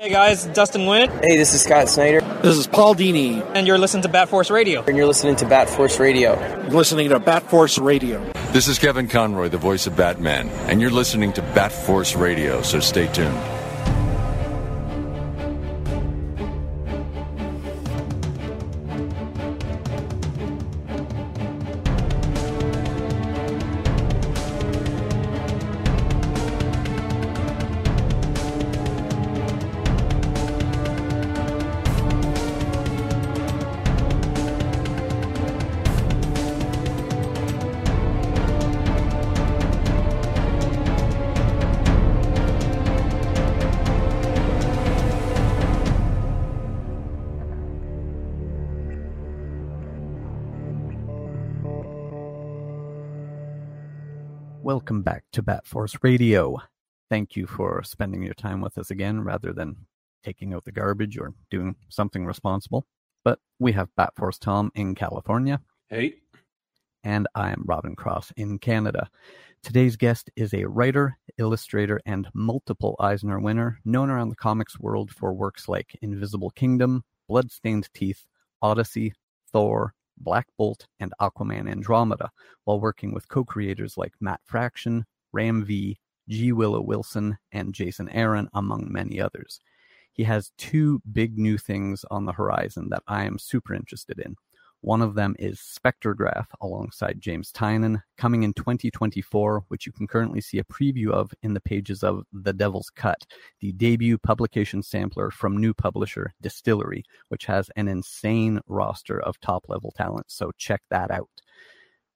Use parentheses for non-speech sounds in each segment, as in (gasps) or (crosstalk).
Hey guys, Dustin Nguyen. Hey, this is Scott Snyder. This is Paul Dini. And you're listening to Bat Force Radio. And you're listening to Bat Force Radio. You're listening to Bat Force Radio. This is Kevin Conroy, the voice of Batman, and you're listening to Bat Force Radio, so stay tuned. To Bat Force Radio. Thank you for spending your time with us again rather than taking out the garbage or doing something responsible. But we have Bat Force Tom in California. Hey. And I am Robin Cross in Canada. Today's guest is a writer, illustrator, and multiple Eisner winner, known around the comics world for works like Invisible Kingdom, Bloodstained Teeth, Odyssey, Thor, Black Bolt, and Aquaman Andromeda, while working with co creators like Matt Fraction, Ram V, G. Willow Wilson, and Jason Aaron, among many others. He has two big new things on the horizon that I am super interested in. One of them is Spectregraph alongside James Tynion, coming in 2024, which you can currently see a preview of in the pages of The Devil's Cut, the debut publication sampler from new publisher DSTLRY, which has an insane roster of top level talent. So check that out.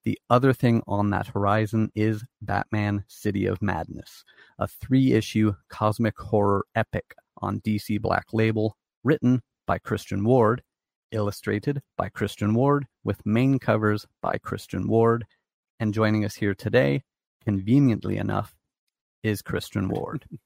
The other thing on that horizon is Batman City of Madness, a three issue cosmic horror epic on DC Black Label, written by Christian Ward illustrated by Christian Ward, with main covers by Christian Ward. And joining us here today, conveniently enough, is Christian Ward. (laughs)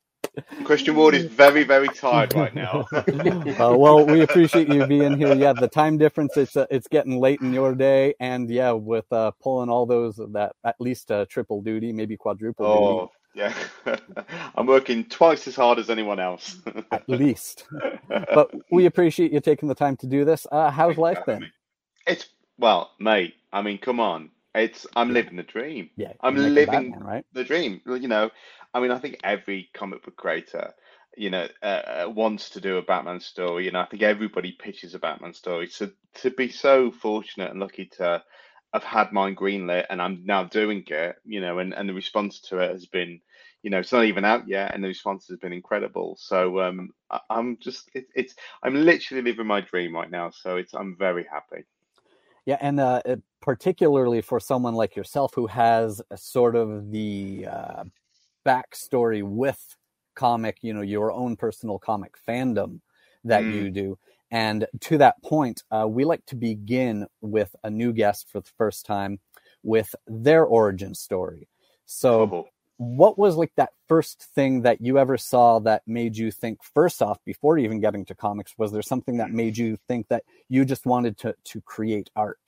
Christian Ward is very, very tired right now. (laughs) uh, well, we appreciate you being here. Yeah, the time difference, it's uh, it's getting late in your day. And yeah, with uh, pulling all those, that at least uh, triple duty, maybe quadruple oh. duty. Yeah, (laughs) I'm working twice as hard as anyone else. (laughs) At least. But we appreciate you taking the time to do this. Uh, how's Thanks life been? It's well, mate. I mean, come on. It's I'm living the dream. Yeah, I'm living Batman, right? the dream. You know, I mean, I think every comic book creator, you know, uh, uh, wants to do a Batman story, and I think everybody pitches a Batman story. So to be so fortunate and lucky to have had mine greenlit, and I'm now doing it, you know, and and the response to it has been, you know, it's not even out yet, and the response has been incredible. So um, I, I'm just, it, it's, I'm literally living my dream right now. So it's, I'm very happy. Yeah, and uh, it- particularly for someone like yourself who has a sort of the uh, backstory with comic, you know, your own personal comic fandom that Mm. you do. And to that point, uh, we like to begin with a new guest for the first time with their origin story. So, Oh. what was like that first thing that you ever saw that made you think first off before even getting to comics was there something that made you think that you just wanted to to create art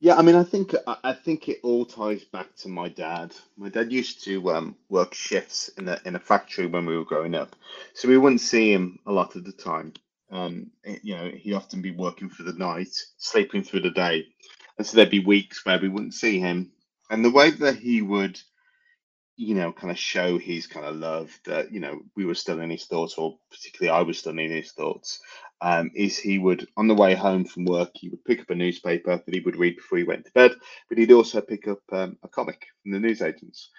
Yeah, I mean, I think I think it all ties back to my dad. My dad used to um, work shifts in a in a factory when we were growing up, so we wouldn't see him a lot of the time. Um, eh, you know, he'd often be working for the night, sleeping through the day, and so there'd be weeks where we wouldn't see him. And the way that he would, you know, kind of show his kind of love that you know we were still in his thoughts, or particularly I was still in his thoughts, um, is he would, on the way home from work, he would pick up a newspaper that he would read before he went to bed, but he'd also pick up um, a comic from the newsagents.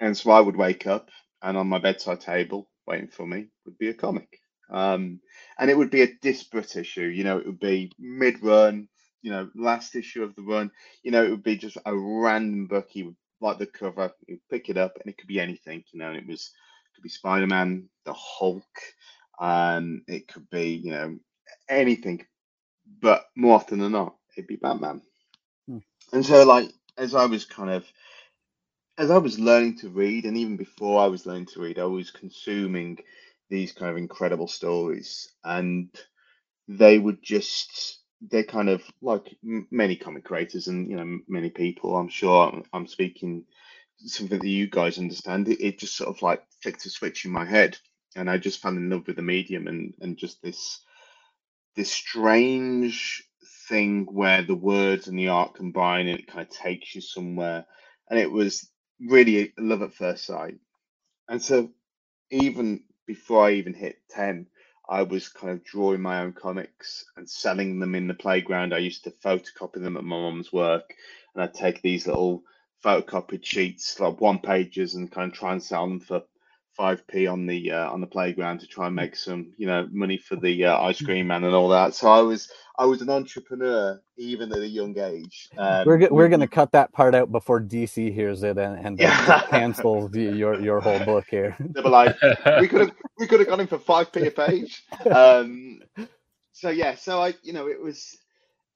And so I would wake up, and on my bedside table, waiting for me, would be a comic. Um, and it would be a disparate issue, you know, it would be mid run, you know, last issue of the run, you know, it would be just a random book. He would like the cover, he'd pick it up, and it could be anything, you know, and it was, could be Spider Man, the Hulk, um, it could be, you know, anything, but more often than not, it'd be Batman. Hmm. And so, like, as I was kind of, as I was learning to read, and even before I was learning to read, I was consuming these kind of incredible stories, and they would just, they're kind of like m- many comic creators and, you know, many people, I'm sure I'm, I'm speaking something that you guys understand. It, it just sort of like flicked a switch in my head and I just fell in love with the medium and and just this this strange thing where the words and the art combine and it kind of takes you somewhere. And it was really love at first sight. And so even before I even hit 10, I was kind of drawing my own comics and selling them in the playground. I used to photocopy them at my mom's work, and I'd take these little photocopied sheets, like one pages, and kind of try and sell them for five p on the uh, on the playground to try and make some you know money for the uh, ice cream man and all that. So I was I was an entrepreneur even at a young age. Um, we're go- we're going to cut that part out before DC hears it and, and Yeah. (laughs) cancels the, your your whole book here. (laughs) they were like, we could have we could have got him for five p a page. (laughs) Um, so yeah, so I you know it was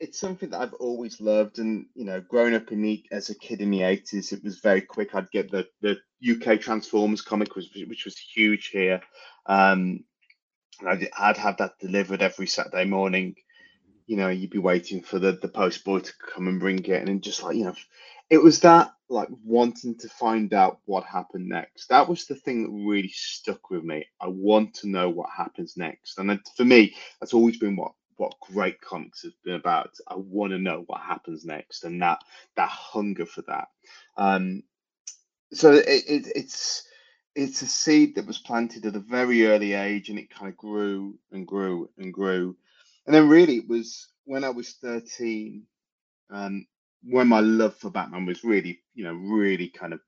it's something that I've always loved, and you know, growing up in the as a kid in the eighties, it was very quick. I'd get the the UK Transformers comic, was which was huge here. Um, and I'd, I'd have that delivered every Saturday morning. You know, you'd be waiting for the the post boy to come and bring it, and just like you know, it was that like wanting to find out what happened next. That was the thing that really stuck with me. I want to know what happens next, and for me, that's always been what what great comics have been about. I want to know what happens next, and that that hunger for that. Um, so it, it, it's it's a seed that was planted at a very early age, and it kind of grew and grew and grew, and then really it was when I was thirteen, um, when my love for Batman was really, you know, really kind of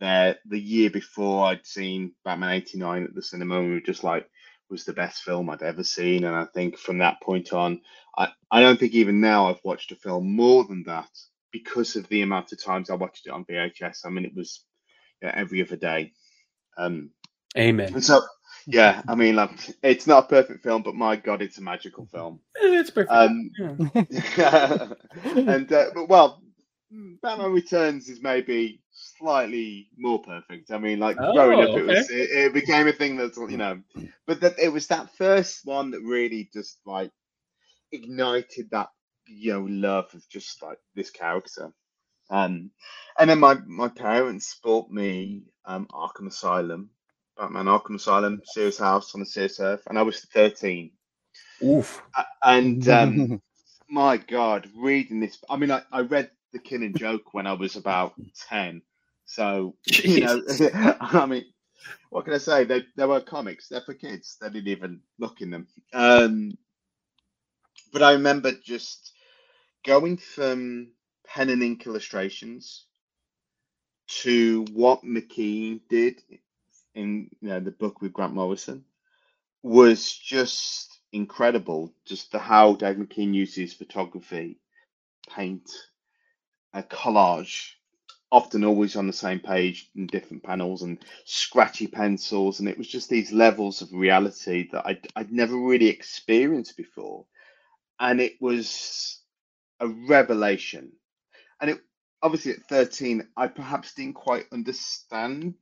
there. The year before, I'd seen Batman '89 at the cinema, and we were just like was the best film I'd ever seen. And I think from that point on, I, I don't think even now I've watched a film more than that because of the amount of times I watched it on VHS. I mean, it was you know, every other day. Um, Amen. and so, yeah, I mean, like, it's not a perfect film, but my God, it's a magical film. It's perfect. Um, Yeah. (laughs) and uh, but well, Batman Returns is maybe slightly more perfect. I mean, like Oh, growing up, it was it, it became a thing that's you know, but that it was that first one that really just like ignited that you know love of just like this character. Um, and then my my parents bought me um Arkham Asylum, Batman Arkham Asylum, Serious House on the Serious Earth, and I was thirteen. Oof. A- And um, (laughs) my God, reading this, I mean, I, I read The Killing Joke when I was about 10. So, you know, (laughs) I mean, what can I say? They, they were comics, they're for kids. They didn't even look in them. Um, but I remember just going from pen and ink illustrations to what McKean did in you know the book with Grant Morrison was just incredible. Just the how Dave McKean uses photography, paint, a collage, often always on the same page in different panels and scratchy pencils, and it was just these levels of reality that I'd, I'd never really experienced before, and it was a revelation. And it obviously at 13, I perhaps didn't quite understand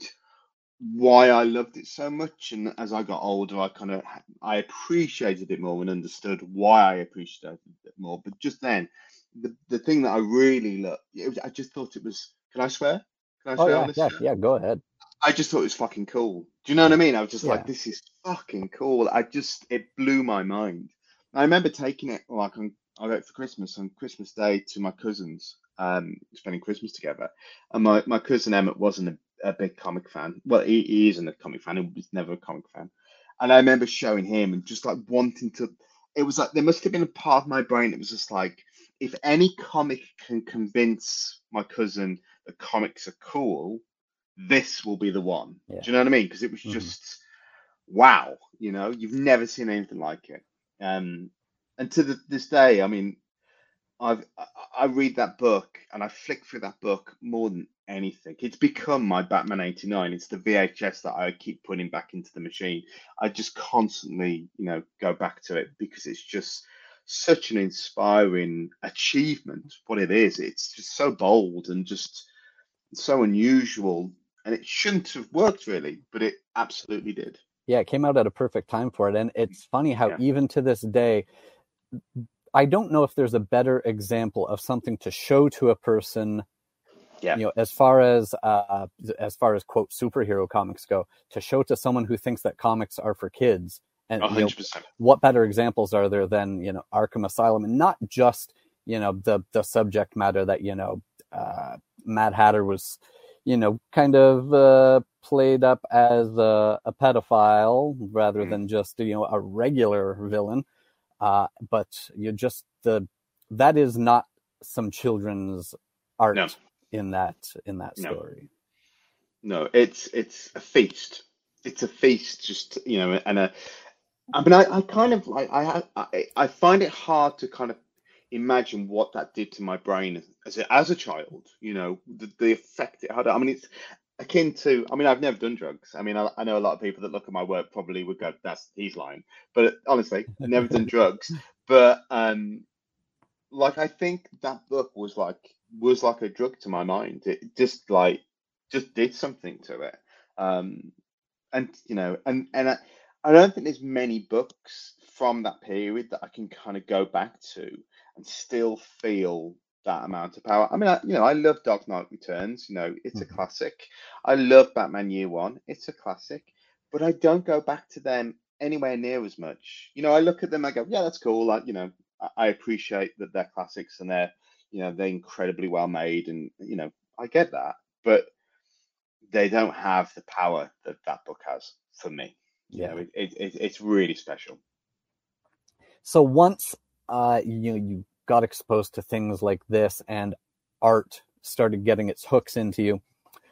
why I loved it so much. And as I got older, I kind of I appreciated it more and understood why I appreciated it more. But just then, the the thing that I really it was, I just thought it was. Can I swear? Can I oh swear yeah, on this? yeah, yeah. Go ahead. I just thought it was fucking cool. Do you know what I mean? I was just Yeah. like, this is fucking cool. I just it blew my mind. I remember taking it like on I got it for Christmas on Christmas Day to my cousins, um, spending Christmas together. And my, my cousin Emmett wasn't a, a big comic fan. Well, he, he isn't a comic fan. He was never a comic fan. And I remember showing him and just like wanting to. It was like there must have been a part of my brain that was just like, if any comic can convince my cousin that comics are cool, this will be the one. Yeah. Do you know what I mean? Because it was Mhm. just wow. You know, you've never seen anything like it. Um, and to the, this day, I mean, I've I, I read that book and I flick through that book more than anything. It's become my Batman 89. It's the VHS that I keep putting back into the machine. I just constantly, you know, go back to it because it's just such an inspiring achievement. What it is, it's just so bold and just so unusual. And it shouldn't have worked really, but it absolutely did. Yeah, it came out at a perfect time for it. And it's funny how Yeah. even to this day, I don't know if there's a better example of something to show to a person Yeah. you know, as far as uh, as far as quote superhero comics go, to show to someone who thinks that comics are for kids, and A you know, what better examples are there than you know Arkham Asylum, and not just you know the the subject matter that you know uh, Mad Hatter was, you know, kind of uh, played up as a, a pedophile rather Mm. than just you know a regular villain, uh, but you just the that is not some children's art No. in that in that No. story. No, it's it's a feast. It's a feast, just you know, and a. I mean, I, I kind of like I, I I find it hard to kind of imagine what that did to my brain as a, as a child. You know, the, the effect it had. I mean, it's akin to. I mean, I've never done drugs. I mean, I, I know a lot of people that look at my work probably would go, "That's he's lying," but honestly, I've never done (laughs) drugs. But um, like I think that book was like was like a drug to my mind. It just like just did something to it. Um, and you know, and and I, I don't think there's many books from that period that I can kind of go back to and still feel that amount of power. I mean, I, you know, I love Dark Knight Returns. You know, it's a Mhm. classic. I love Batman Year One. It's a classic, but I don't go back to them anywhere near as much. You know, I look at them, I go, yeah, that's cool. Like, you know, I, I appreciate that they're classics and they're, you know, they're incredibly well made, and you know, I get that, but they don't have the power that that book has for me. You know, it, it, it, it's really special. So once uh, you you got exposed to things like this and art started getting its hooks into you,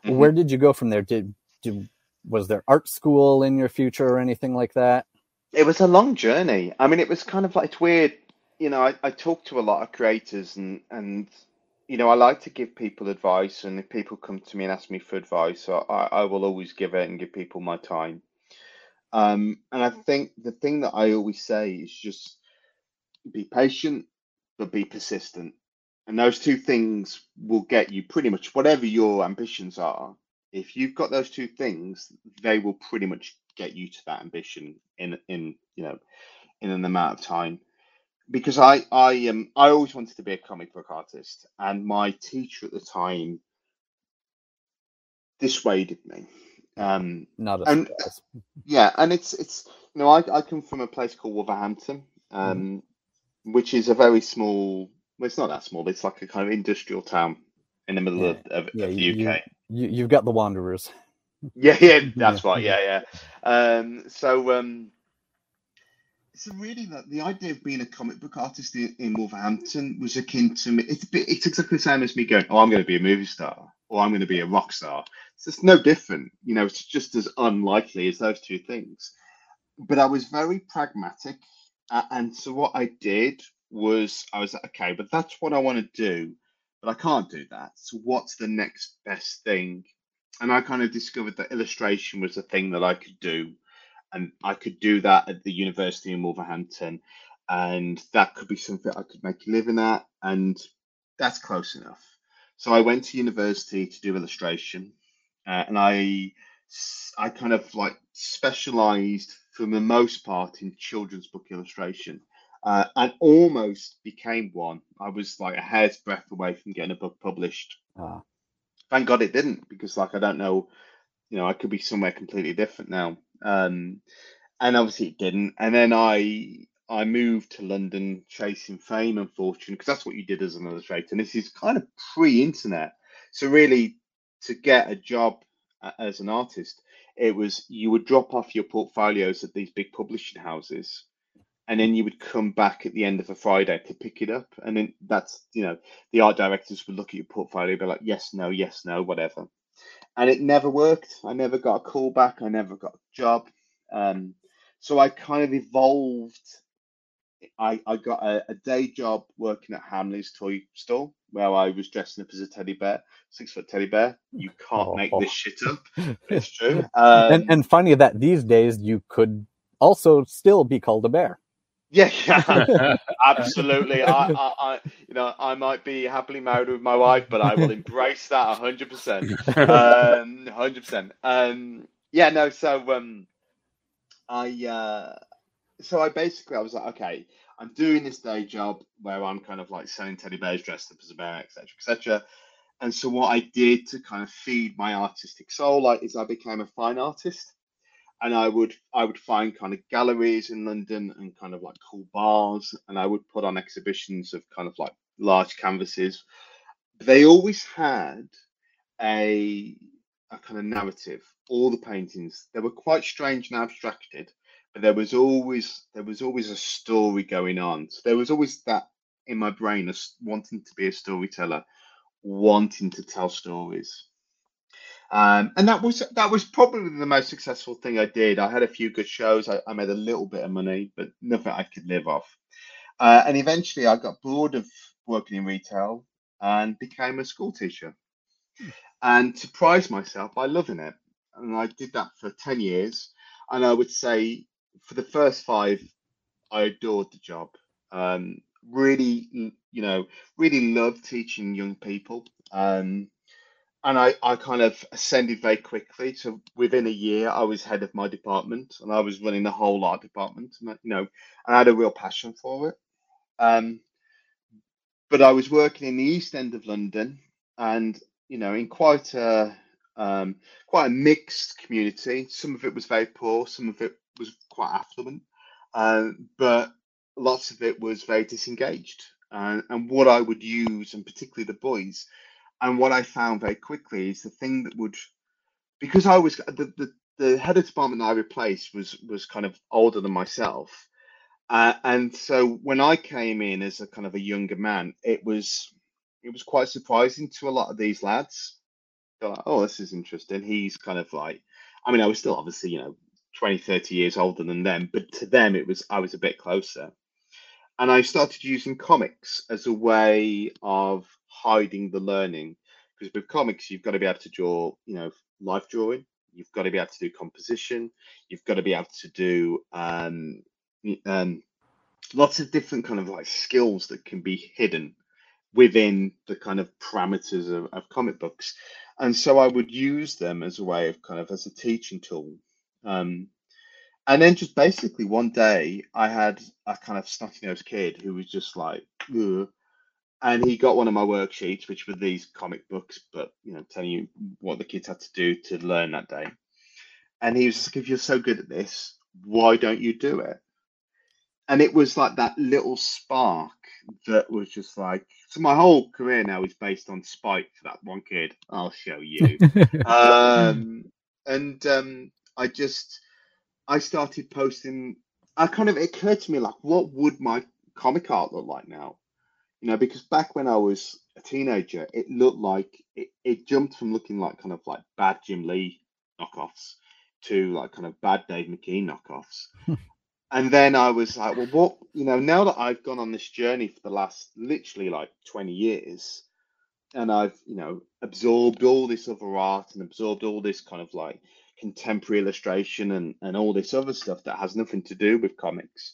Mhm. where did you go from there? Did, did was there art school in your future or anything like that? It was a long journey. I mean, it was kind of like it's weird. You know, I, I talk to a lot of creators and and you know, I like to give people advice, and if people come to me and ask me for advice, I, I will always give it and give people my time. Um, and I think the thing that I always say is just be patient, but be persistent. And those two things will get you pretty much whatever your ambitions are. If you've got those two things, they will pretty much get you to that ambition in in you know in an amount of time. Because I I um I always wanted to be a comic book artist, and my teacher at the time dissuaded me. Um, Not a And- surprise. (laughs) yeah, and it's it's you know I I come from a place called Wolverhampton, um, which is a very small. Well, it's not that small. It's like a kind of industrial town in the middle of, of, Yeah, of the you, UK. you you've got the Wanderers. (laughs) Yeah, yeah, (laughs) that's Yeah. right. Yeah, yeah. Um, so, um, so really, the, the idea of being a comic book artist in, in Wolverhampton was akin to me. It's bit, it's exactly the same as me going, "Oh, I'm going to be a movie star," or "I'm going to be a rock star." It's just no different. You know, it's just as unlikely as those two things. But I was very pragmatic, and so what I did was I was like, okay, but that's what I want to do, but I can't do that. So what's the next best thing? and I kind of discovered that illustration was a thing that I could do, and I could do that at the university in Wolverhampton, and that could be something I could make a living at, and that's close enough. So I went to university to do illustration, uh, and I kind of like specialized for the most part in children's book illustration. Uh, and almost became one. I was like a hair's breadth away from getting a book published Uh, thank God it didn't because like I don't know, you know, I could be somewhere completely different now. Um, and obviously it didn't. And then I I moved to London chasing fame and fortune because that's what you did as an illustrator. And this is kind of pre-internet, so really to get a job as an artist, it was you would drop off your portfolios at these big publishing houses. And then you would come back at the end of a Friday to pick it up, and then that's you know the art directors would look at your portfolio, and be like, yes, no, yes, no, whatever. And it never worked. I never got a call back. I never got a job. Um, so I kind of evolved. I, I got a, a day job working at Hamley's toy store where I was dressing up as a teddy bear, six foot teddy bear. You can't make this shit up. (laughs) It's true. Um, and and funny that these days you could also still be called a bear. Yeah, yeah, (laughs) absolutely. I, I, I, you know, I might be happily married with my wife, but I will embrace that hundred percent, um, hundred percent. Um, yeah, no. So, um, I, uh, so I basically, I was like, okay, I'm doing this day job where I'm kind of like selling teddy bears dressed up as a bear, etc., etc. And so what I did to kind of feed my artistic soul, like, is I became a fine artist, and I would I would find kind of galleries in London and kind of like cool bars, and I would put on exhibitions of kind of like large canvases. They always had a a kind of narrative. All the paintings they were quite strange and abstracted, but there was always there was always a story going on. So there was always that in my brain, as wanting to be a storyteller, wanting to tell stories. Um, and that was that was probably the most successful thing I did. I had a few good shows. I, I made a little bit of money, but nothing I could live off. Uh, and eventually, I got bored of working in retail and became a school teacher. And surprised myself by loving it. And I did that for ten years. And I would say for the first five, I adored the job. Um, really, you know, really loved teaching young people. Um, and I, I kind of ascended very quickly. So within a year, I was head of my department, and I was running the whole art department. And you know, and I had a real passion for it. Um, but I was working in the East End of London, and you know, in quite a um, quite a mixed community. Some of it was very poor, some of it was quite affluent, um, but lots of it was very disengaged. And, and what I would use, and particularly the boys, and what I found very quickly is the thing that would, because I was the, the, the head of department that I replaced was was kind of older than myself, uh, and so when I came in as a kind of a younger man, it was it was quite surprising to a lot of these lads. They're like, oh, this is interesting. He's kind of like, I mean, I was still obviously you know 20, 30 years older than them, but to them it was I was a bit closer. And I started using comics as a way of hiding the learning. Because with comics, you've got to be able to draw, you know, life drawing. You've got to be able to do composition. You've got to be able to do um, um, lots of different kind of like skills that can be hidden within the kind of parameters of, of comic books. And so I would use them as a way of kind of as a teaching tool. Um, and then just basically one day I had a kind of snotty nosed kid who was just like, Ugh. and he got one of my worksheets, which were these comic books, but you know, telling you what the kids had to do to learn that day. And he was like, if you're so good at this, why don't you do it? And it was like that little spark that was just like, so my whole career now is based on spite for that one kid. I'll show you. (laughs) um, and um, I just, I started posting. I kind of it occurred to me like, what would my comic art look like now? You know, because back when I was a teenager, it looked like it, it jumped from looking like kind of like bad Jim Lee knockoffs to like kind of bad Dave McKean knockoffs. (laughs) and then I was like, well, what, you know, now that I've gone on this journey for the last literally like 20 years, and I've, you know, absorbed all this other art and absorbed all this kind of like contemporary illustration and, and all this other stuff that has nothing to do with comics.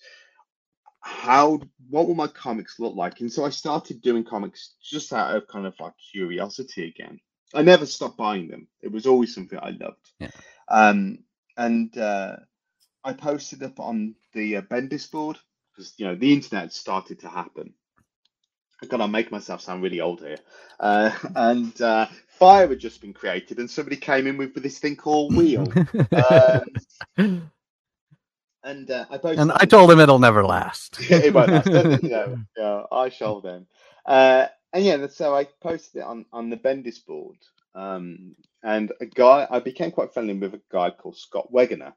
How what will my comics look like? And so I started doing comics just out of kind of like curiosity again. I never stopped buying them. It was always something I loved. Yeah. Um, and uh, I posted up on the uh, Bendis board because you know the internet started to happen. I gotta make myself sound really old here. Uh, (laughs) and uh, fire had just been created, and somebody came in with, with this thing called wheel. (laughs) um, and uh, I posted and I told him it'll never last. (laughs) it won't last, you know, yeah, I shall then. Uh, and yeah, so I posted it on, on the Bendis board. Um, and a guy, I became quite friendly with a guy called Scott Wegener.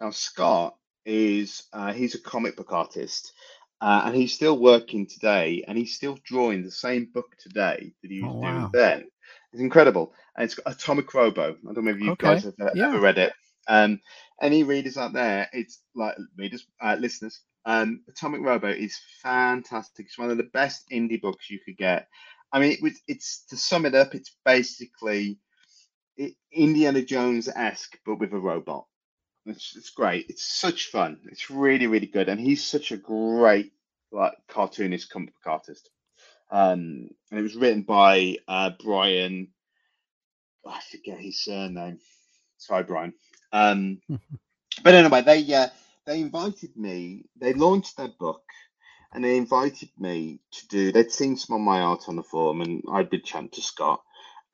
Now, Scott is, uh, he's a comic book artist. Uh, and he's still working today, and he's still drawing the same book today that he was Oh, doing wow. then. It's incredible, and it's got Atomic Robo. I don't know if you Okay, guys have uh, yeah. ever read it. Um, any readers out there, it's like readers, uh, listeners. Um, Atomic Robo is fantastic. It's one of the best indie books you could get. I mean, it was, it's to sum it up, it's basically Indiana Jones esque, but with a robot. It's, it's great. It's such fun. It's really, really good. And he's such a great like cartoonist, comic book artist. Um, and it was written by uh, Brian. I forget his surname. Sorry, Brian. Um, (laughs) but anyway, they uh, they invited me. They launched their book, and they invited me to do. They'd seen some of my art on the forum, and I did chant to Scott,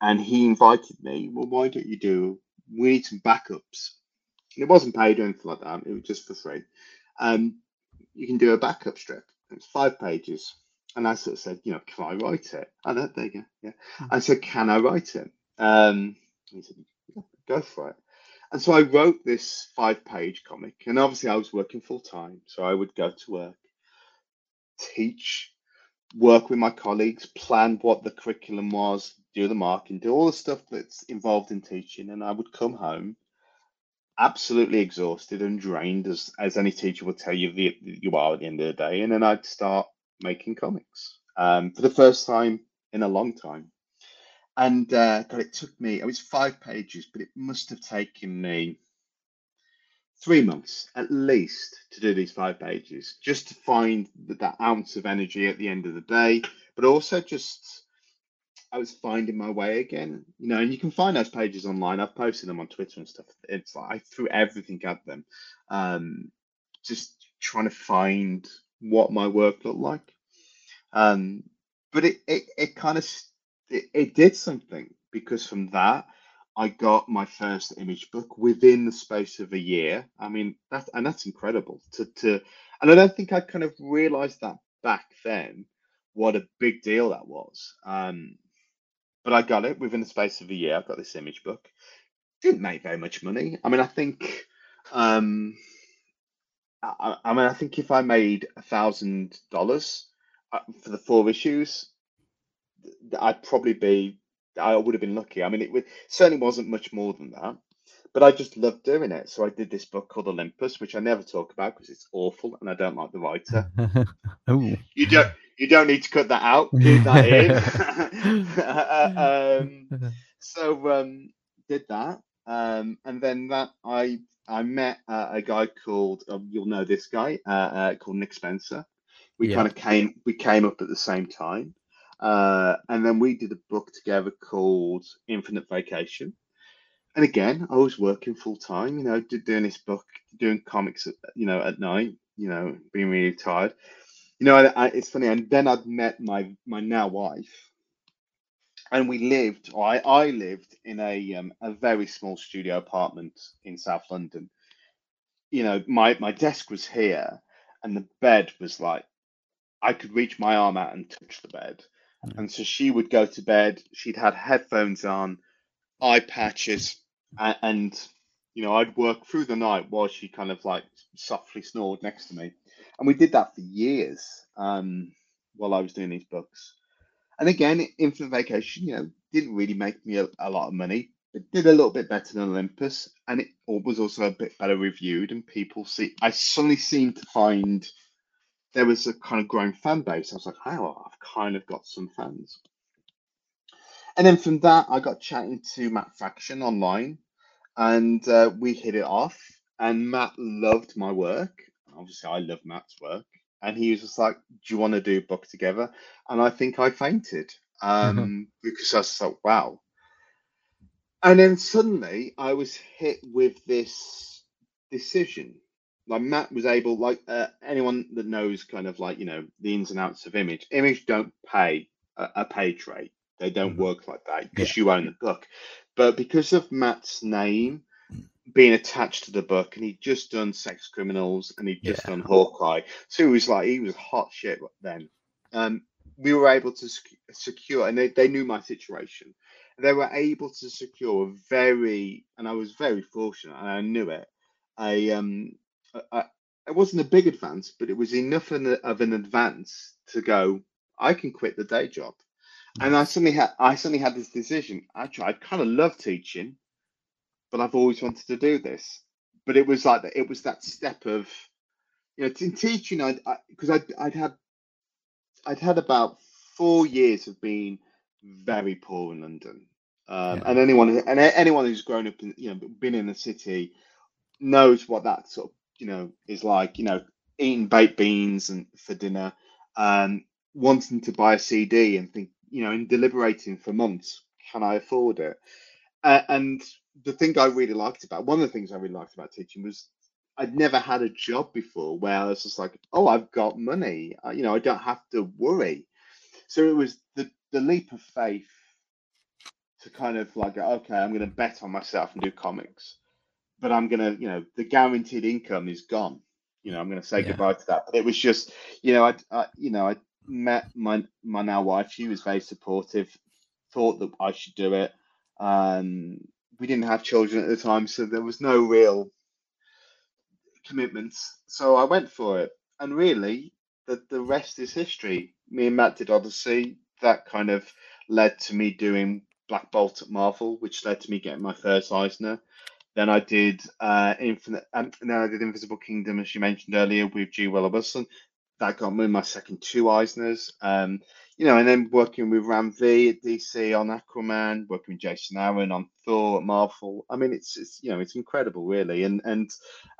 and he invited me. Well, why don't you do? We need some backups. It wasn't paid or anything like that. It was just for free. Um, you can do a backup strip. It's five pages. And I sort of said, you know, can I write it? I know, there you go. Yeah. I said, can I write it? Um, he said, yeah, go for it. And so I wrote this five page comic. And obviously, I was working full time. So I would go to work, teach, work with my colleagues, plan what the curriculum was, do the marking, do all the stuff that's involved in teaching. And I would come home absolutely exhausted and drained, as, as any teacher will tell you the, you are at the end of the day. And then I'd start making comics um, for the first time in a long time. And uh, God, it took me, it was five pages, but it must have taken me three months at least to do these five pages, just to find that, that ounce of energy at the end of the day, but also just I was finding my way again, you know, and you can find those pages online. I've posted them on Twitter and stuff. It's like I threw everything at them, um, just trying to find what my work looked like. Um, but it, it, it kind of it, it did something because from that I got my first image book within the space of a year. I mean that and that's incredible to to and I don't think I kind of realized that back then what a big deal that was. Um, but I got it within the space of a year. I got this image book. Didn't make very much money. I mean, I think, um, I, I mean, I think if I made a thousand dollars uh, for the four issues, I'd probably be, I would have been lucky. I mean, it certainly wasn't much more than that, but I just loved doing it. So I did this book called Olympus, which I never talk about because it's awful and I don't like the writer. (laughs) oh. You don't, you don't need to cut that out. Keep that in. (laughs) (laughs) um, so um, did that, um, and then that I I met uh, a guy called um, you'll know this guy uh, uh, called Nick Spencer. We Yeah. kind of came we came up at the same time, uh, and then we did a book together called Infinite Vacation. And again, I was working full time, you know, doing this book, doing comics, at, you know, at night, you know, being really tired. You know, I, I, it's funny. And then I'd met my my now wife, and we lived, or I, I lived in a um, a very small studio apartment in South London. You know, my my desk was here, and the bed was like I could reach my arm out and touch the bed. And so she would go to bed. She'd had headphones on, eye patches, and, you know I'd work through the night while she kind of like softly snored next to me. And we did that for years um, while I was doing these books. And again, Infinite Vacation, you know, didn't really make me a, a lot of money, but did a little bit better than Olympus, and it was also a bit better reviewed. And people see, I suddenly seemed to find there was a kind of growing fan base. I was like, oh, I've kind of got some fans. And then from that, I got chatting to Matt Fraction online, and uh, we hit it off. And Matt loved my work. Obviously, I love Matt's work. And he was just like, Do you want to do a book together? And I think I fainted um, because I was like, Wow. And then suddenly I was hit with this decision. Like Matt was able, like uh, anyone that knows kind of like, you know, the ins and outs of Image, Image don't pay a, a page rate. They don't Mhm. work like that because you own the book. But because of Matt's name being attached to the book, and he'd just done Sex Criminals and he'd just Yeah. done Hawkeye, so he was like, he was hot shit then. Um, we were able to secure, and they, they knew my situation. They were able to secure a very, and I was very fortunate, and I knew it. A um, a, it wasn't a big advance, but it was enough of an advance to go. I can quit the day job, and I suddenly had I suddenly had this decision. Actually, I kind of love teaching, but I've always wanted to do this. But it was like that. It was that step of, you know, in teaching. I because I'd, I'd had I'd had about four years of being very poor in London. Um, Yeah. and anyone and anyone who's grown up in you know been in the city knows what that sort of you know is like. You know, eating baked beans and for dinner, um, wanting to buy a CD and think you know, in deliberating for months, can I afford it? Uh, and the thing I really liked about one of the things I really liked about teaching was I'd never had a job before where I was just like, oh, I've got money. Uh, you know, I don't have to worry. So it was the the leap of faith to kind of like, okay, I'm going to bet on myself and do comics, but I'm going to, you know, the guaranteed income is gone. You know, I'm going to say Yeah. goodbye to that. But it was just, you know, I, I you know, I met my my now wife. She was very supportive. Thought that I should do it. Um, we didn't have children at the time, so there was no real commitments. So I went for it, and really, the the rest is history. Me and Matt did Odyssey. That kind of led to me doing Black Bolt at Marvel, which led to me getting my first Eisner. Then I did uh, Infinite, and then I did Invisible Kingdom, as you mentioned earlier, with G. Willow Wilson. That got me my second two Eisners. Um, you know, and then working with Ram V at DC on Aquaman, working with Jason Aaron on Thor at Marvel. I mean, it's it's you know, it's incredible, really, and and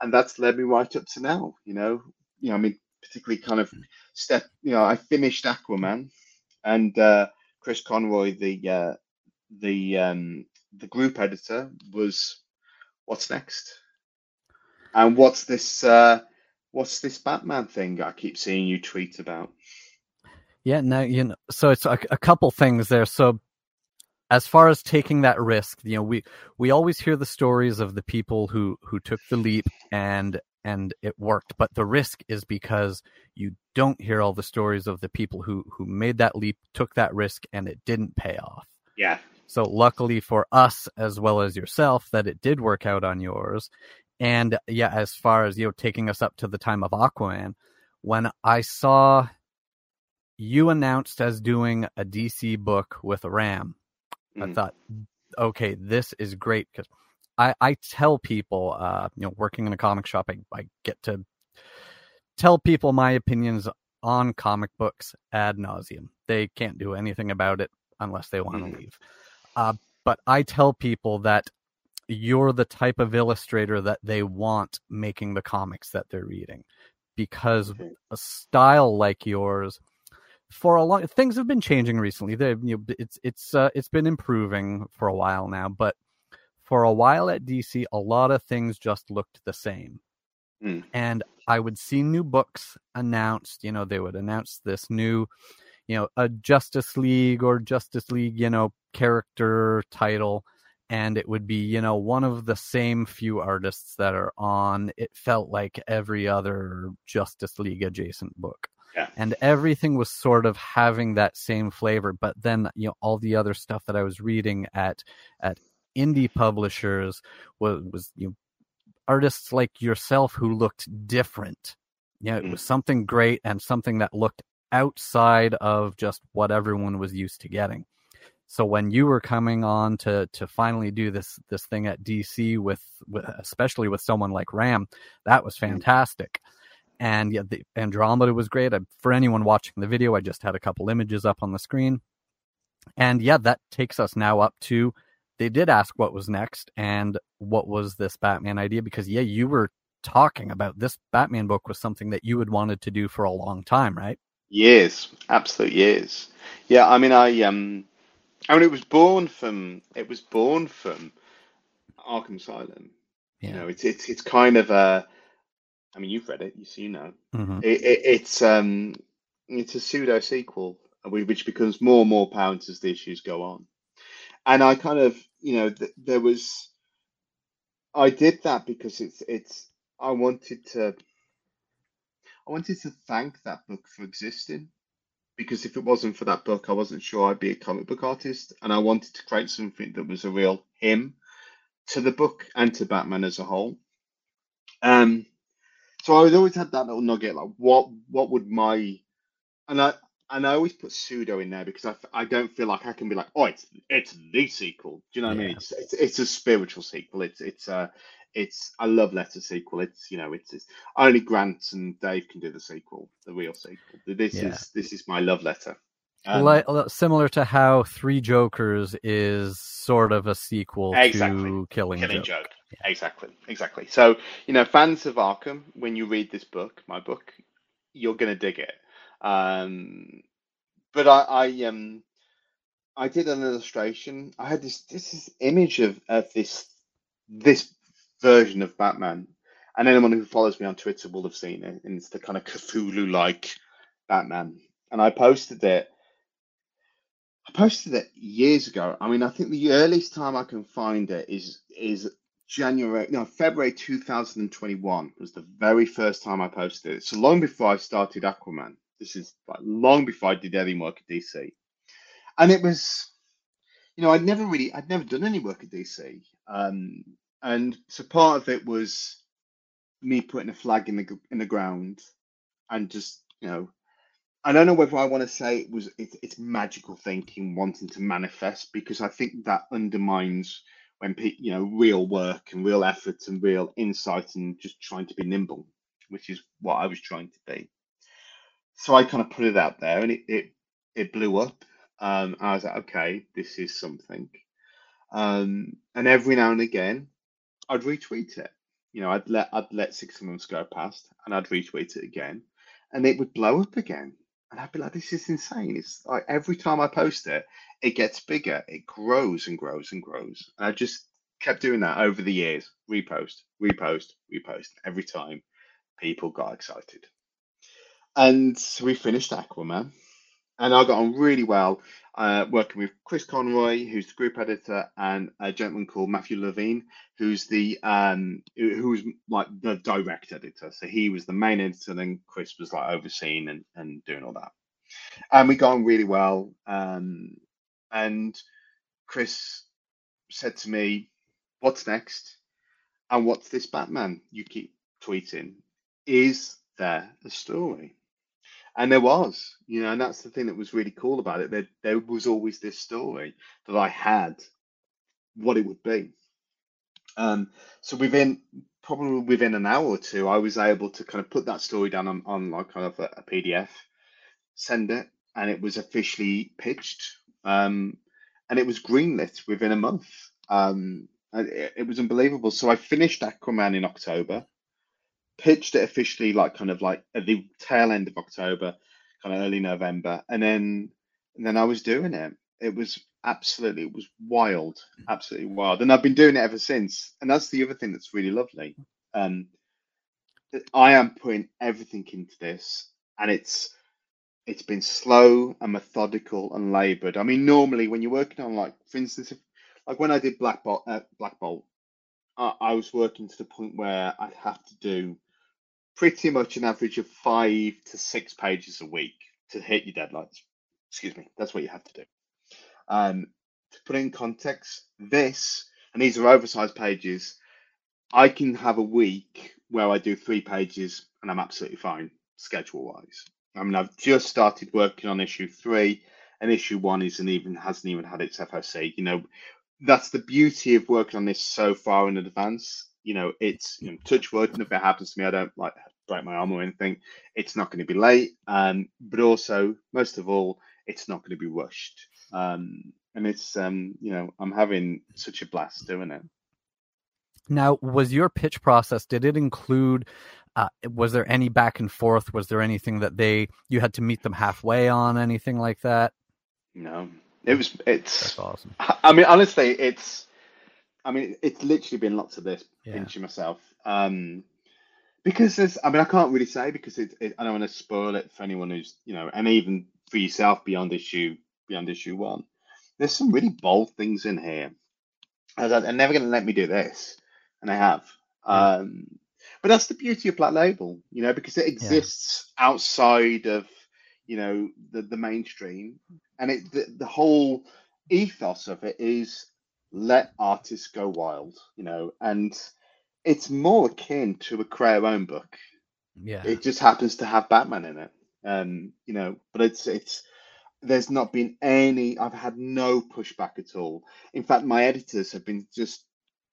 and that's led me right up to now. You know, you know, I mean, particularly kind of step. You know, I finished Aquaman, and uh, Chris Conroy, the uh, the um, the group editor, was what's next, and what's this uh, what's this Batman thing I keep seeing you tweet about? Yeah, now you know. So it's a, a couple things there. So as far as taking that risk, you know, we we always hear the stories of the people who who took the leap and and it worked, but the risk is because you don't hear all the stories of the people who who made that leap, took that risk, and it didn't pay off. Yeah, So luckily for us as well as yourself that it did work out on yours. And yeah, as far as you know, taking us up to the time of Aquaman, when I saw you announced as doing a DC book with a Ram, I Mm. thought, okay, this is great because I, I tell people, uh, you know, working in a comic shop, I, I get to tell people my opinions on comic books ad nauseum. They can't do anything about it unless they want to Mhm. leave. Uh, but I tell people that you're the type of illustrator that they want making the comics that they're reading because Okay. a style like yours for a long things have been changing recently they you know, it's it's uh, it's been improving for a while now but for a while at DC a lot of things just looked the same Mm. and I would see new books announced you know they would announce this new you know a Justice League or Justice League you know character title and it would be you know one of the same few artists that are on it felt like every other Justice League adjacent book Yeah. and everything was sort of having that same flavor but then you know all the other stuff that I was reading at at indie publishers was was you know, artists like yourself who looked different you know it Mm. was something great and something that looked outside of just what everyone was used to getting so when you were coming on to to finally do this this thing at DC with, with especially with someone like Ram, that was fantastic. And yeah, the Andromeda was great. I, for anyone watching the video, I just had a couple images up on the screen. And yeah, that takes us now up to they did ask what was next and what was this Batman idea because yeah, you were talking about this Batman book was something that you had wanted to do for a long time, right? Years, absolute years. Yeah, I mean, I um, I mean, it was born from it was born from Arkham Asylum. You know, it's it's it's kind of a. I mean, you've read it, you see, you know, Mhm. it, it, it's um, it's a pseudo sequel, which becomes more and more apparent as the issues go on. And I kind of, you know, th there was, I did that because it's it's I wanted to, I wanted to thank that book for existing because if it wasn't for that book, I wasn't sure I'd be a comic book artist, and I wanted to create something that was a real hymn to the book and to Batman as a whole. Um, so I always had that little nugget, like what what would my and I and I always put pseudo in there because I, I don't feel like I can be like, oh, it's it's the sequel. Do you know what I mean? It's, it's it's a spiritual sequel. It's it's a it's a love letter sequel. It's you know it's, it's only Grant and Dave can do the sequel, the real sequel. This Yeah. is this is my love letter. Um, like similar to how Three Jokers is sort of a sequel Exactly. to Killing, Killing Joke. Joke. Exactly, exactly. So, you know, fans of Arkham, when you read this book, my book, you're gonna dig it. Um, but I, I um, I did an illustration. I had this this is image of of this this version of Batman, And anyone who follows me on Twitter will have seen it. And it's the kind of Cthulhu-like Batman. And I posted it. I posted it years ago. I mean, I think the earliest time I can find it is is January, no, February 2021 was the very first time I posted it. So long before I started Aquaman. This is like long before I did any work at DC. And it was, you know, I'd never really, I'd never done any work at DC. Um, and so part of it was me putting a flag in the in the ground and just, you know, I don't know whether I want to say it was it's, it's magical thinking, wanting to manifest, because I think that undermines when pe- you know real work and real effort and real insight and just trying to be nimble, which is what I was trying to be. So I kind of put it out there, and it it, it blew up. Um, I was like, okay, this is something. Um, and every now and again, I'd retweet it. You know, I'd let I'd let six months go past, and I'd retweet it again, and it would blow up again. And I'd be like, this is insane. It's like every time I post it, it gets bigger, it grows and grows and grows. And I just kept doing that over the years. Repost, repost, repost. Every time people got excited. And we finished Aquaman, and I got on really well uh, working with Chris Conroy, who's the group editor, and a gentleman called Matthew Levine, who's the um, who was like the direct editor. So he was the main editor, and then Chris was like overseeing and, and doing all that. And we got on really well. Um, and Chris said to me, "What's next? And what's this Batman you keep tweeting? Is there a story?" And there was, you know, and that's the thing that was really cool about it. There, there was always this story that I had what it would be. Um, so within probably within an hour or two, I was able to kind of put that story down on, on like kind of a, a PDF, send it, and it was officially pitched. Um, and it was greenlit within a month. Um, it, it was unbelievable. So I finished Aquaman in October pitched it officially like kind of like at the tail end of October, kind of early November, and then and then I was doing it. It was absolutely it was wild, absolutely wild, and I've been doing it ever since. And that's the other thing that's really lovely. Um, I am putting everything into this, and it's it's been slow and methodical and laboured. I mean, normally when you're working on like, for instance, if, like when I did Black Bolt, uh, Black Bolt, I, I was working to the point where I'd have to do pretty much an average of five to six pages a week to hit your deadlines. Excuse me, that's what you have to do. Um, to put in context, this, and these are oversized pages, I can have a week where I do three pages and I'm absolutely fine schedule wise. I mean, I've just started working on issue three, and issue one isn't even hasn't even had its FOC. You know, that's the beauty of working on this so far in advance you know, it's you know, touch wood, and if it happens to me, I don't like break my arm or anything. It's not going to be late, um, but also most of all, it's not going to be rushed. Um, and it's um, you know, I'm having such a blast doing it. Now, was your pitch process? Did it include? Uh, was there any back and forth? Was there anything that they you had to meet them halfway on? Anything like that? No, it was. It's That's awesome. I mean, honestly, it's. I mean, it's literally been lots of this Yeah. pinching myself. Um, because there's, I mean, I can't really say because it, it, I don't want to spoil it for anyone who's, you know, and even for yourself beyond issue, beyond issue one. There's some really bold things in here. I was like, they're never going to let me do this, and I have. Um, but that's the beauty of Black Label, you know, because it exists outside of, you know, the the mainstream, and it the, the whole ethos of it is let artists go wild, you know, and it's more akin to a create own book. Yeah. It just happens to have Batman in it, um, you know, but it's it's there's not been any. I've had no pushback at all. In fact, my editors have been just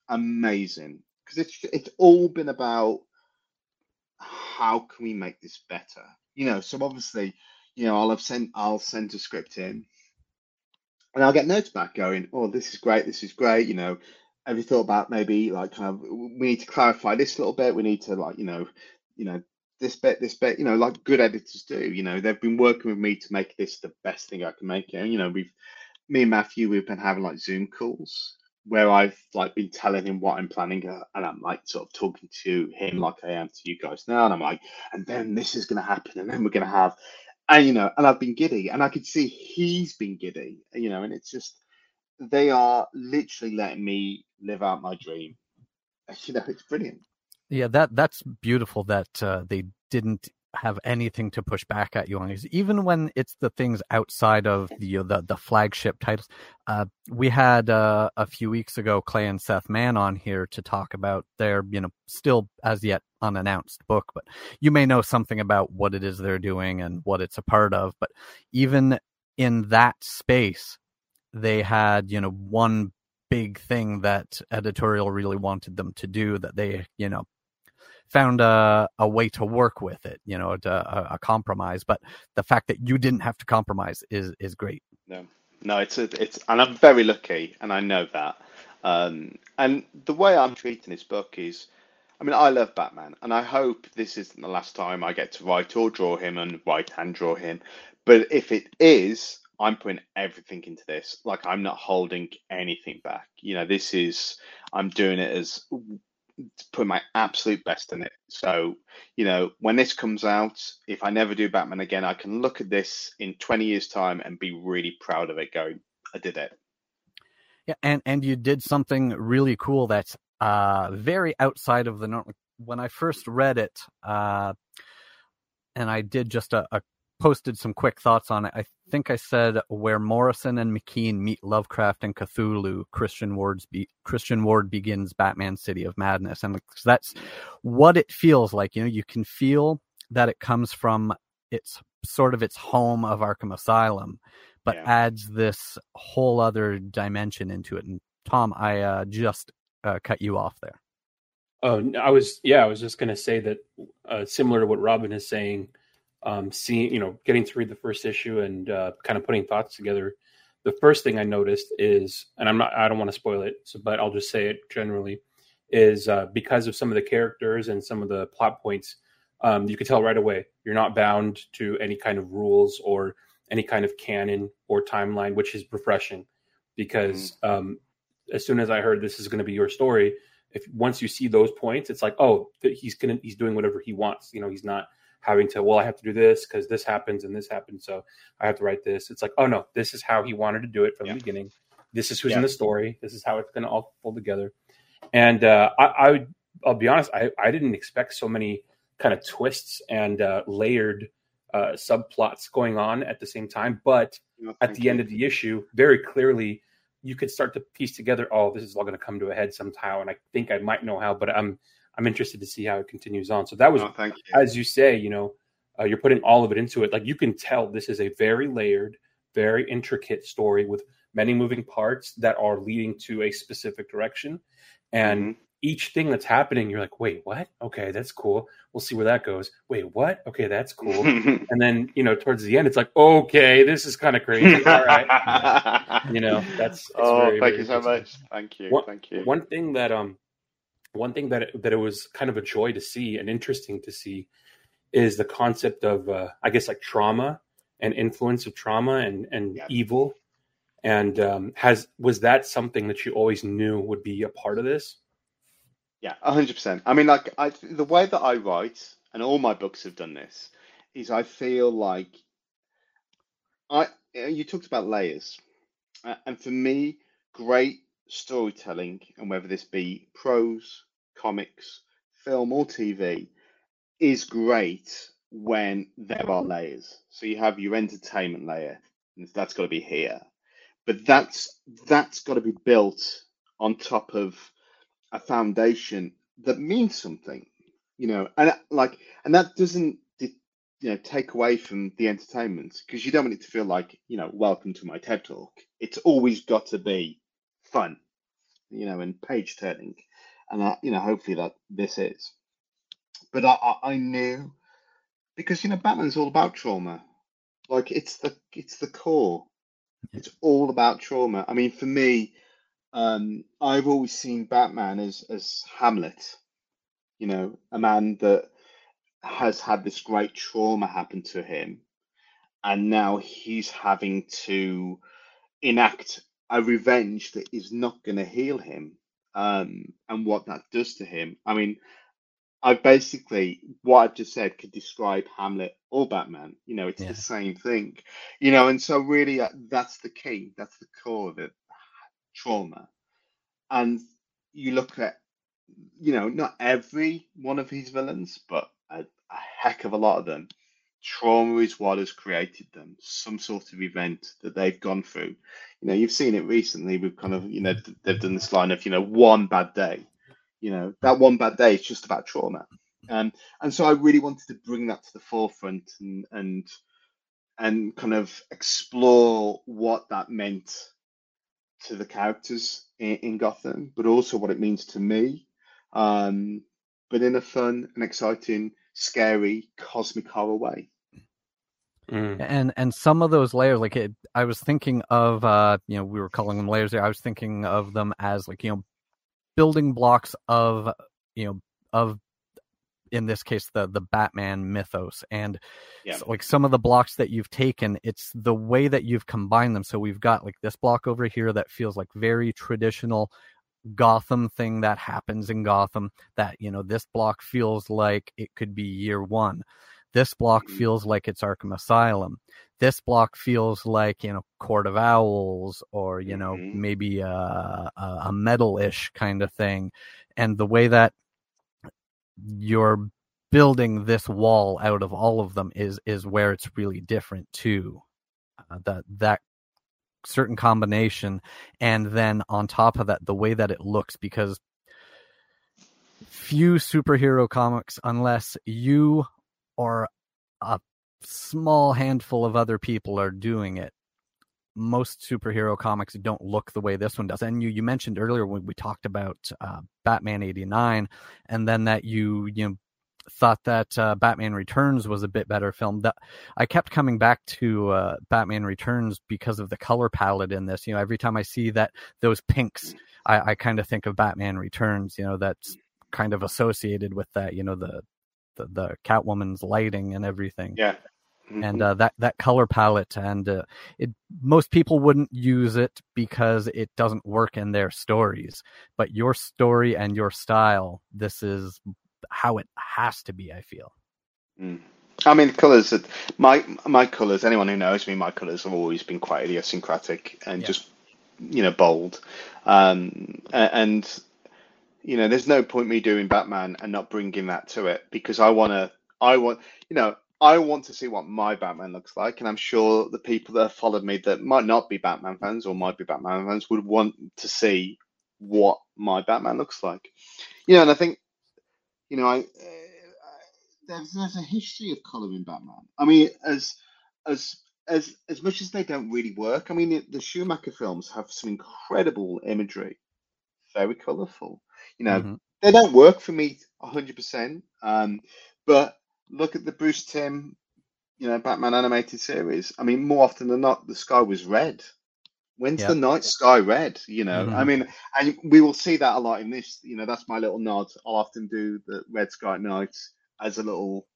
amazing because it's it's all been about how can we make this better, you know. So obviously, you know, I'll have sent I'll send a script in and I'll get notes back going, oh, this is great, this is great, you know. Have you thought about maybe like kind of we need to clarify this a little bit, we need to like, you know, you know, this bit, this bit, you know, like good editors do, you know, they've been working with me to make this the best thing I can make it. And, you know, we've me and Matthew, we've been having like Zoom calls where I've like been telling him what I'm planning, uh, and I'm like sort of talking to him like I am to you guys now, and I'm like, and then this is going to happen, and then we're going to have, and you know, and I've been giddy, and I could see he's been giddy, you know, and it's just they are literally letting me live out my dream. (laughs) You know, it's brilliant. Yeah, that that's beautiful that uh, they didn't have anything to push back at you on these, even when it's the things outside of the the, the flagship titles. Uh, we had uh, a few weeks ago Clay and Seth Mann on here to talk about their, you know, still as yet unannounced book, but you may know something about what it is they're doing and what it's a part of. But even in that space, they had, you know, one big thing that editorial really wanted them to do that they, you know, found a, a way to work with it, you know, a, a compromise. But the fact that you didn't have to compromise is is great. No, no, it's a, it's, and I'm very lucky, and I know that. Um, and the way I'm treating this book is, I mean, I love Batman, and I hope this isn't the last time I get to write or draw him and write and draw him. But if it is, I'm putting everything into this. Like I'm not holding anything back. You know, this is I'm doing it as put my absolute best in it. So, you know, when this comes out, if I never do Batman again, I can look at this in 20 years' time and be really proud of it. Going, I did it. Yeah, and and you did something really cool that's uh very outside of the norm. When I first read it, uh, and I did just a, a posted some quick thoughts on it. I think I said where Morrison and McKean meet Lovecraft and Cthulhu. Christian Ward's be- Christian Ward begins Batman City of Madness, and that's what it feels like. You know, you can feel that it comes from its sort of its home of Arkham Asylum, but yeah. adds this whole other dimension into it. And Tom, I uh, just uh, cut you off there. Oh, I was yeah, I was just going to say that uh, similar to what Robin is saying um, seeing, you know, getting to read the first issue and uh, kind of putting thoughts together, the first thing I noticed is, and I'm not, I don't want to spoil it, so, but I'll just say it generally, is uh, because of some of the characters and some of the plot points, um, you could tell right away you're not bound to any kind of rules or any kind of canon or timeline, which is refreshing. Because mm. um, as soon as I heard this is going to be your story, if once you see those points, it's like, oh, he's gonna he's doing whatever he wants. You know, he's not having to well i have to do this because this happens and this happens so i have to write this it's like oh no this is how he wanted to do it from yeah. the beginning this is who's yeah. in the story this is how it's going to all pull together and uh, I, I would i'll be honest I, I didn't expect so many kind of twists and uh, layered uh, subplots going on at the same time but no, at the you. end of the issue very clearly you could start to piece together oh this is all going to come to a head somehow and i think i might know how but i'm I'm interested to see how it continues on. So that was, oh, you. as you say, you know, uh, you're putting all of it into it. Like you can tell this is a very layered, very intricate story with many moving parts that are leading to a specific direction. And mm-hmm. each thing that's happening, you're like, wait, what? Okay, that's cool. We'll see where that goes. Wait, what? Okay, that's cool. (laughs) and then, you know, towards the end, it's like, okay, this is kind of crazy. All right. (laughs) you know, that's. oh, very, thank very you so much. Thank you. One, thank you. One thing that, um, one thing that it, that it was kind of a joy to see and interesting to see is the concept of uh, I guess like trauma and influence of trauma and and yeah. evil. And um, has was that something that you always knew would be a part of this? Yeah, hundred percent. I mean, like I, the way that I write, and all my books have done this, is I feel like I. You talked about layers, and for me, great storytelling, and whether this be prose, comics, film, or TV, is great when there are layers. So you have your entertainment layer, and that's got to be here, but that's that's got to be built on top of a foundation that means something, you know, and like, and that doesn't you know take away from the entertainment because you don't want it to feel like you know welcome to my TED talk. It's always got to be fun you know, and page turning, and I, you know, hopefully that this is. But I, I, I knew because you know Batman's all about trauma, like it's the it's the core. It's all about trauma. I mean, for me, um, I've always seen Batman as as Hamlet, you know, a man that has had this great trauma happen to him, and now he's having to enact a revenge that is not going to heal him, um, and what that does to him. I mean, I basically what I've just said could describe Hamlet or Batman. You know, it's Yeah. the same thing. You know, and so really uh, that's the key. That's the core of it. Trauma, and you look at, you know, not every one of his villains, but a, a heck of a lot of them. Trauma is what has created them. Some sort of event that they've gone through. You know, you've seen it recently. We've kind of, you know, th- they've done this line of, you know, one bad day. You know, that one bad day is just about trauma. Um, and so I really wanted to bring that to the forefront and and and kind of explore what that meant to the characters in, in Gotham, but also what it means to me. Um, but in a fun and exciting, scary, cosmic horror way. Mm. and and some of those layers like it, i was thinking of uh you know we were calling them layers there i was thinking of them as like you know building blocks of you know of in this case the the batman mythos and Yeah. so, like some of the blocks that you've taken it's the way that you've combined them so we've got like this block over here that feels like very traditional gotham thing that happens in gotham that you know this block feels like it could be year one this block feels like it's arkham asylum. This block feels like you know court of owls or you know Mhm. maybe a, a, a metal-ish kind of thing. And the way that you're building this wall out of all of them is is where it's really different too. Uh, that that certain combination and then on top of that the way that it looks because few superhero comics unless you or a small handful of other people are doing it. Most superhero comics don't look the way this one does. And you you mentioned earlier when we talked about uh, batman 89 and then that you you know thought that uh, batman returns was a bit better film. That i kept coming back to uh, batman returns because of the color palette in this. You know every time i see that those pinks i, I kind of think of batman returns you know that's kind of associated with that you know the the, the catwoman's lighting and everything Yeah. and Mhm. uh, that that color palette and uh, it most people wouldn't use it because it doesn't work in their stories but your story and your style this is how it has to be i feel Mm. I mean, colours. that- My my colours. Anyone who knows me, my colours have always been quite idiosyncratic and Yeah. just you know bold. Um, and you know, there's no point me doing Batman and not bringing that to it because I want to. I want you know. I want to see what my Batman looks like, and I'm sure the people that have followed me that might not be Batman fans or might be Batman fans would want to see what my Batman looks like. You know, and I think, you know, I uh, there's there's a history of color in Batman. I mean, as as as as much as they don't really work. I mean, the, the Schumacher films have some incredible imagery, very colorful. You know, Mhm. they don't work for me 100%. Um, but look at the Bruce Timm, you know, Batman animated series. I mean, more often than not, the sky was red. When's the night sky red? You know, I Mhm. mean, and we will see that a lot in this. You know, that's my little nod. I'll often do the red sky at night as a little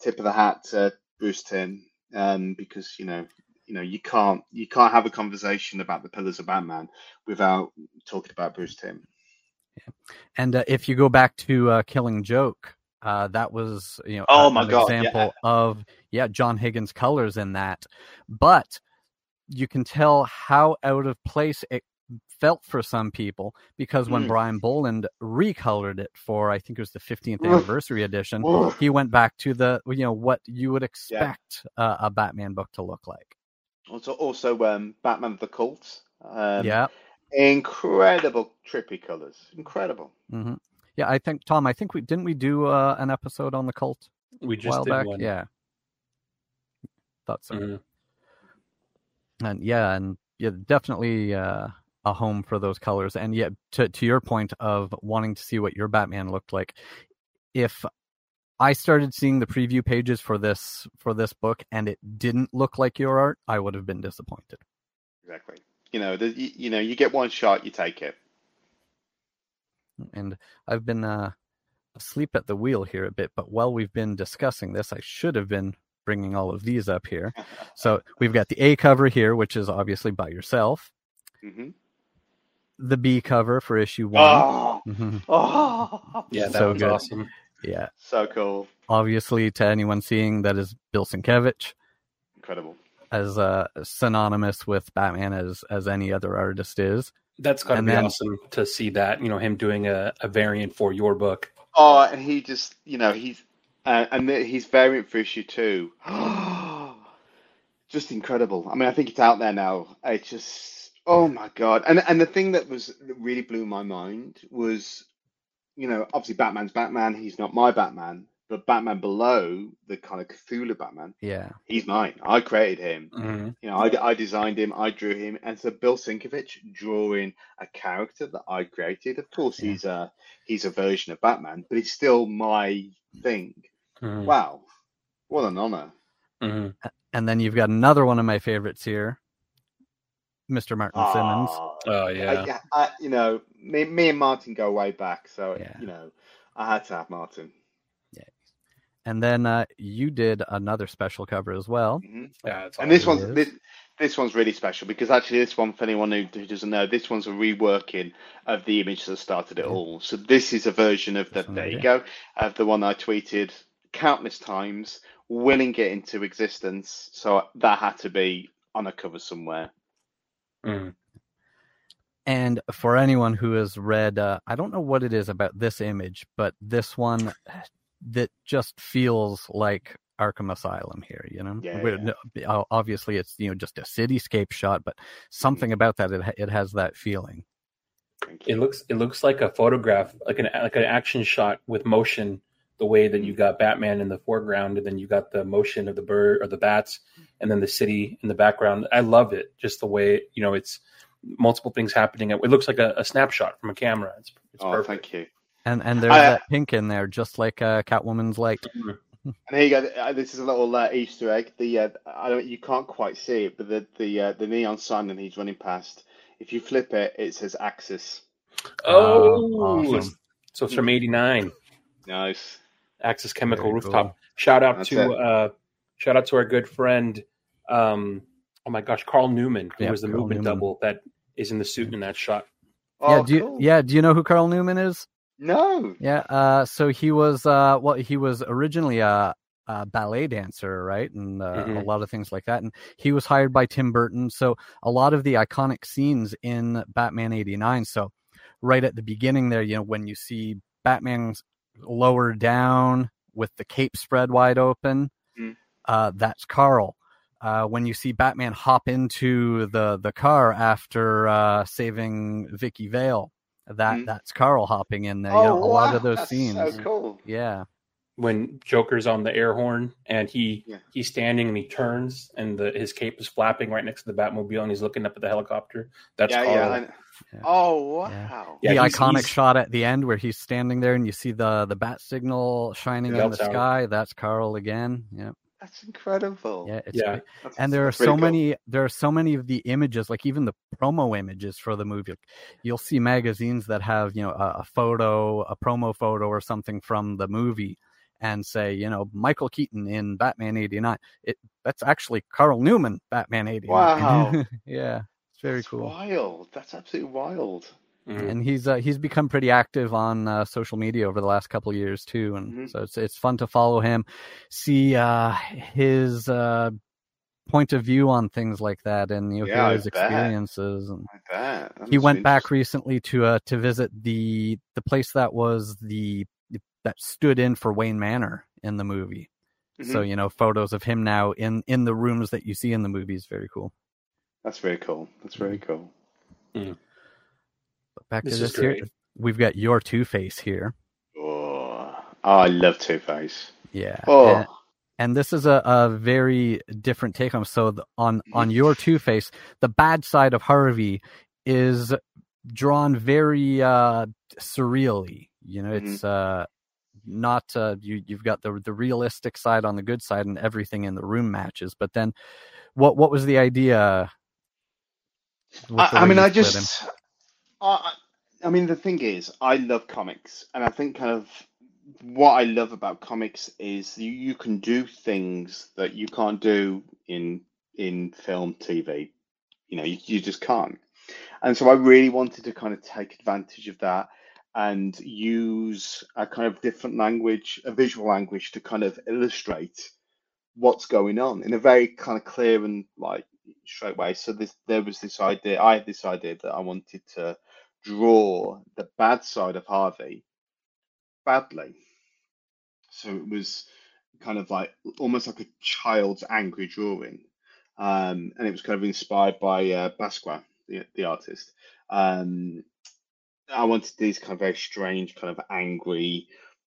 tip of the hat to Bruce Timm, um, because you know, you know, you can't you can't have a conversation about the pillars of Batman without talking about Bruce Timm. And uh, if you go back to uh, killing joke uh, that was you know Oh my an God, yeah. example of yeah john higgins colors in that but you can tell how out of place it felt for some people because when Mm. brian bolland recolored it for i think it was the 15th anniversary edition he went back to the you know what you would expect uh, a batman book to look like Also, also um, Batman the Cult. Um, yeah incredible trippy colors, incredible. hmm yeah i think tom i think we didn't we do uh, an episode on the cult We just while did back one. yeah thought so Mhm. and yeah and yeah definitely uh a home for those colors and yet to to your point of wanting to see what your batman looked like if i started seeing the preview pages for this for this book and it didn't look like your art i would have been disappointed Exactly. You know, the, you, you know, you get one shot, you take it. and i've been uh asleep at the wheel here a bit but while we've been discussing this i should have been bringing all of these up here (laughs) so we've got the a cover here which is obviously by yourself hmm The B cover for issue one. Oh, Mhm. oh, Yeah, that So was good. awesome. Yeah. so cool, Obviously, to anyone seeing that is Bill Sienkiewicz incredible. As uh, synonymous with Batman as as any other artist is. That's got to And be then- awesome to see that. You know, him doing a, a variant for your book. Oh, and he just, you know, he's uh, and the, his variant for issue two, (gasps) just incredible. I mean, I think it's out there now. It's just, oh my God! And and the thing that was that really blew my mind was, you know, obviously Batman's Batman. He's not my Batman, but Batman below the kind of Cthulhu Batman, Yeah. he's mine. I created him. Mm-hmm. You know, I, I designed him, I drew him, and so Bill Sienkiewicz drawing a character that I created. Of course, Yeah. he's a he's a version of Batman, but it's still my thing. Mm-hmm. Wow, what an honor! hmm And then you've got another one of my favorites here, Mr. Martin Simmonds. Ah, Oh I- yeah. I, you know, me, me and Martin go way back, so Yeah. you know, I had to have Martin. And then uh, you did another special cover as well. Mhm. Yeah, it's And this one's this, this one's really special because actually this one, for anyone who, who doesn't know, this one's a reworking of the image that started it Yeah. all. So this is a version of the This one there you here. go of the one I tweeted countless times, willing it into existence. So that had to be on a cover somewhere. Mhm. And for anyone who has read, uh, I don't know what it is about this image, but this one that just feels like Arkham Asylum here. You know, Yeah, yeah. obviously it's you know just a cityscape shot, but something mm-hmm. about that it it has that feeling. It looks it looks like a photograph, like an like an action shot with motion. The way that you got Batman in the foreground, and then you got the motion of the bird or the bats, and then the city in the background. I love it. Just the way you know it's multiple things happening. It looks like a, a snapshot from a camera. It's it's Oh, perfect. thank you. And and there's I- that pink in there, just like uh, Catwoman's light. (laughs) And here you go. Uh, This is a little uh, Easter egg. The uh, I don't you can't quite see it, but the the uh, the neon sign that he's running past. If you flip it, it says Axis. Oh, awesome. so it's from '89. Nice. Axis Chemical Very Rooftop. cool. Shout out That's to it. uh, shout out to our good friend, um, oh my gosh, Carl Newman, who Yeah, was the Carl movement Newman. double that is in the suit in that shot. Oh, yeah, do you, cool. yeah, do you know who Carl Newman is? No. Yeah, uh, so he was uh, well, he was originally a, a ballet dancer, right, and uh, a Mhm. lot of things like that. And he was hired by Tim Burton, so a lot of the iconic scenes in Batman '89. So right at the beginning there, you know, when you see Batman's lower down with the cape spread wide open, Mm. uh, that's Carl. Uh, when you see Batman hop into the the car after uh, saving Vicki Vale, that Mm. that's Carl hopping in there. you know, a lot of wow, those that's scenes. So cool. Yeah, When Joker's on the air horn and he Yeah. he's standing and he turns and the, his cape is flapping right next to the Batmobile and he's looking up at the helicopter. That's yeah, Carl. yeah, Yeah. Oh wow. Yeah, the he's- iconic he's- shot at the end where he's standing there and you see the the bat signal shining in the bell tower. sky. That's Carl again. Yeah, That's incredible. yeah, it's Yeah. That's- and there are so cool. many there are so many of the images like even the promo images for the movie you'll see magazines that have you know a, a photo a promo photo or something from the movie and say you know michael keaton in batman 89 it that's actually carl newman batman 89 Wow. (laughs) yeah it's very That's cool Wild. That's absolutely wild. Mhm. and he's uh, he's become pretty active on uh, social media over the last couple of years too, and Mhm. so it's it's fun to follow him, see uh, his uh, point of view on things like that, and you know, Yeah, hear I his bet. experiences. And I bet. That he went back recently to uh, to visit the the place that was the that stood in for Wayne Manor in the movie. So Mhm. you know, photos of him now in in the rooms that you see in the movie is very cool. That's very cool. That's very cool. But back This to is this here, we've got your Two Face here. Oh, oh I love Two Face. Yeah. Oh, and- and this is a, a very different take on so the, on on your two face the bad side of harvey is drawn very uh surreally you know it's uh not uh you you've got the the realistic side on the good side and everything in the room matches but then what what was the idea I, I mean, I just him? I, I mean, the thing is, I love comics, and I think kind of what I love about comics is you, you can do things that you can't do in in film, TV. You know, you, you just can't. And so I really wanted to kind of take advantage of that and use a kind of different language, a visual language to kind of illustrate what's going on in a very kind of clear and like straight way. So this there was this idea, I had this idea that I wanted to draw the bad side of Harvey badly. So it was kind of like almost like a child's angry drawing. Um, and it was kind of inspired by uh, Basquiat, the, the artist. Um, I wanted these kind of very strange, kind of angry,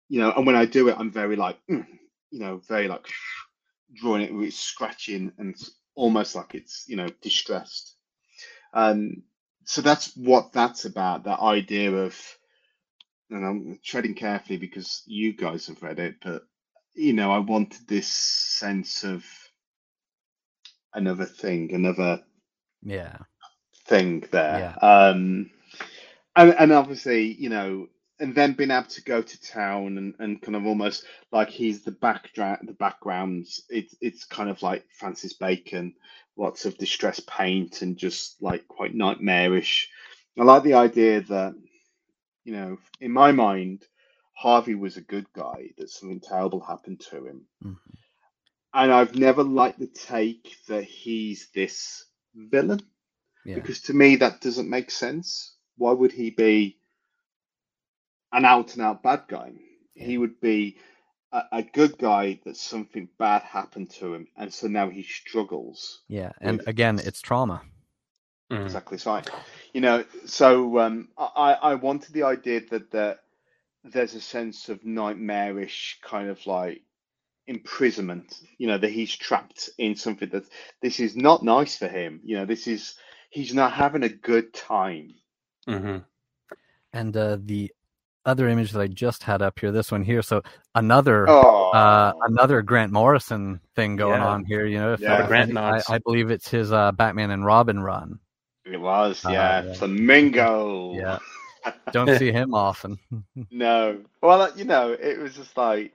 you know. And when I do it, I'm very like, mm, you know, very like drawing it with scratching and almost like it's, you know, distressed. Um, so that's what that's about. That idea of, and I'm treading carefully because you guys have read it, but you know, I wanted this sense of another thing, another Yeah. thing there. Um, and, and obviously, you know, and then being able to go to town and, and kind of almost like he's the background, the backgrounds. It's it's kind of like Francis Bacon, lots of distressed paint and just like quite nightmarish. I like the idea that, you know, in my mind, Harvey was a good guy, that something terrible happened to him. Mhm. And I've never liked the take that he's this villain Yeah. because to me that doesn't make sense. Why would he be an out and out bad guy? He would be a, a good guy that something bad happened to him, and so now he struggles. Yeah. And with- again, it's trauma. Mm. Exactly right. You know, so um, I I wanted the idea that that there's a sense of nightmarish kind of like imprisonment. You know, that he's trapped in something that this is not nice for him. You know, this is he's not having a good time. hmm And uh, the other image that I just had up here, this one here. So another Oh, uh, another Grant Morrison thing going Yeah. on here. You know, if, Yeah, uh, Grant I. I believe it's his uh, Batman and Robin run. it was uh, yeah, yeah. flamingo. Yeah. (laughs) Don't see him often. (laughs) No. Well, you know, it was just like,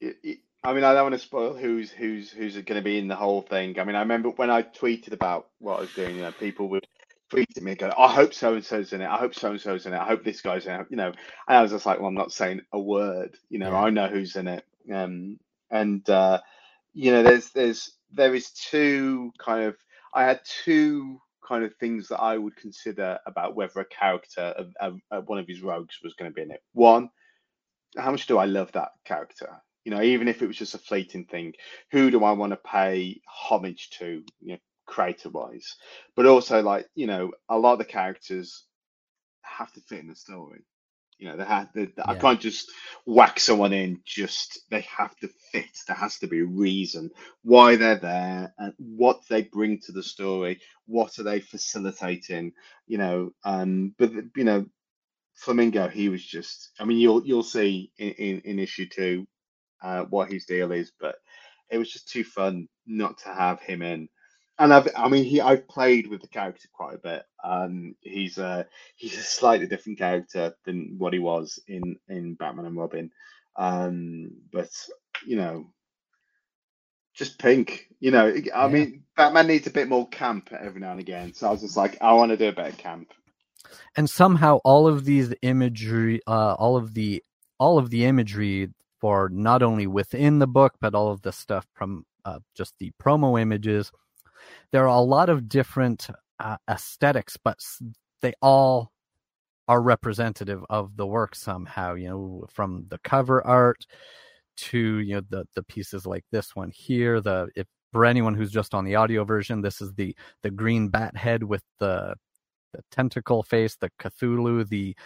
it, it, I mean, I don't want to spoil who's who's who's going to be in the whole thing. I mean, I remember when I tweeted about what I was doing, you know, people would tweet at me and go, "I hope so and so's in it. I hope so and so's in it. I hope this guy's in it." You know, and I was just like, "Well, I'm not saying a word. You know, Yeah. I know who's in it." Um, and uh, you know, there's there's there is two kind of I had two kind of things that I would consider about whether a character of one of his rogues was going to be in it. One, how much do I love that character? You know, even if it was just a fleeting thing, who do I want to pay homage to, you know, creator wise? But also, like, you know, a lot of the characters have to fit in the story. You know, they have. They, I Yeah. can't just whack someone in. Just they have to fit. There has to be a reason why they're there and what they bring to the story. What are they facilitating? You know, um, but you know, Flamingo, he was just. I mean, you'll you'll see in in, in issue two uh, what his deal is, but it was just too fun not to have him in. And I've, I mean, he I've played with the character quite a bit. Um, he's a he's a slightly different character than what he was in in Batman and Robin. Um, but you know, just pink. You know, I Yeah. mean, Batman needs a bit more camp every now and again. So I was just like, I want to do a bit of camp. and somehow all of these imagery uh, all of the all of the imagery for not only within the book but all of the stuff from uh, just the promo images there are a lot of different uh, aesthetics but they all are representative of the work somehow you know from the cover art to you know the the pieces like this one here the if for anyone who's just on the audio version this is the the green bat head with the the tentacle face, the Cthulhu, the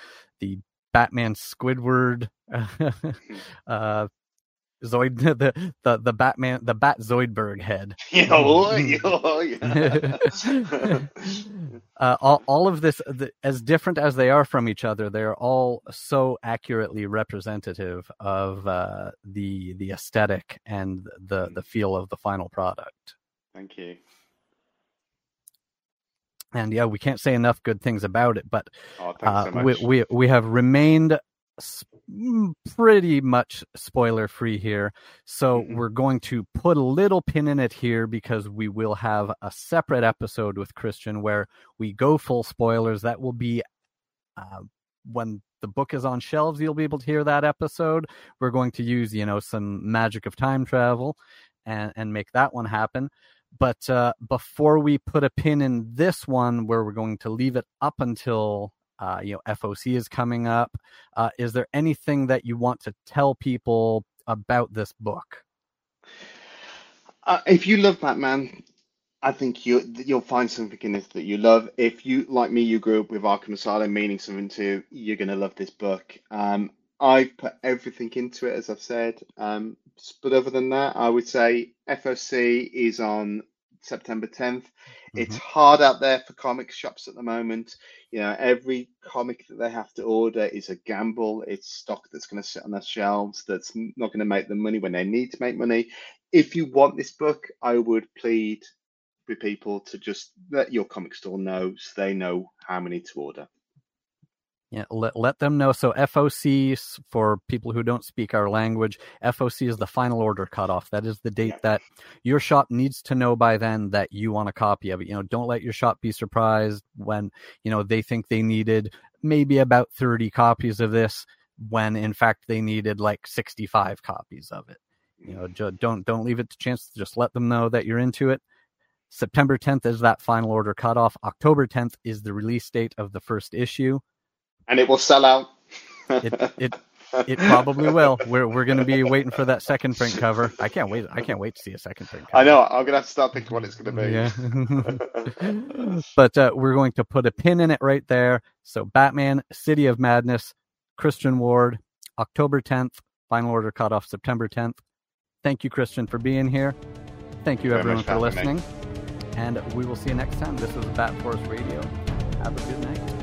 the Batman Squidward, (laughs) uh, Zoid, (laughs) the the the Batman, the Bat Zoidberg head. (laughs) Oh, oh, yeah. (laughs) uh, all all of this, the, as different as they are from each other, they're all so accurately representative of uh, the the aesthetic and the the feel of the final product. Thank you. And yeah, we can't say enough good things about it, but Oh, uh, so we, we we have remained s- pretty much spoiler free here. So Mhm. we're going to put a little pin in it here because we will have a separate episode with Christian where we go full spoilers. That will be uh, when the book is on shelves. You'll be able to hear that episode. We're going to use, you know, some magic of time travel and, and make that one happen. But uh, before we put a pin in this one, where we're going to leave it up until uh, you know FOC is coming up, uh, is there anything that you want to tell people about this book? Uh, if you love Batman, I think you you'll find something in this that you love. If you like me, you grew up with Arkham Asylum meaning something to you're gonna love this book. Um, I've put everything into it, as I've said. Um, but other than that, I would say FOC is on September 10th. It's mm-hmm. hard out there for comic shops at the moment. You know, every comic that they have to order is a gamble. It's stock that's going to sit on their shelves that's not going to make them money when they need to make money. If you want this book, I would plead with people to just let your comic store know so they know how many to order. Yeah, let, let them know. So FOC for people who don't speak our language, FOC is the final order cutoff. That is the date that your shop needs to know by then that you want a copy of it. You know, don't let your shop be surprised when, you know, they think they needed maybe about 30 copies of this when in fact they needed like 65 copies of it. You know, don't don't leave it to chance. Just let them know that you're into it. September 10th is that final order cutoff. October 10th is the release date of the first issue. And it will sell out. It it it probably will. We're we're going to be waiting for that second print cover. I can't wait. I can't wait to see a second print cover. I know. I'm gonna have to start thinking what it's gonna be. Yeah. (laughs) but uh, we're going to put a pin in it right there. So Batman, City of Madness, Christian Ward, October 10th, final order cutoff September 10th. Thank you, Christian, for being here. Thank you, Very everyone, for having me. listening. And we will see you next time. This is Bat Force Radio. Have a good night.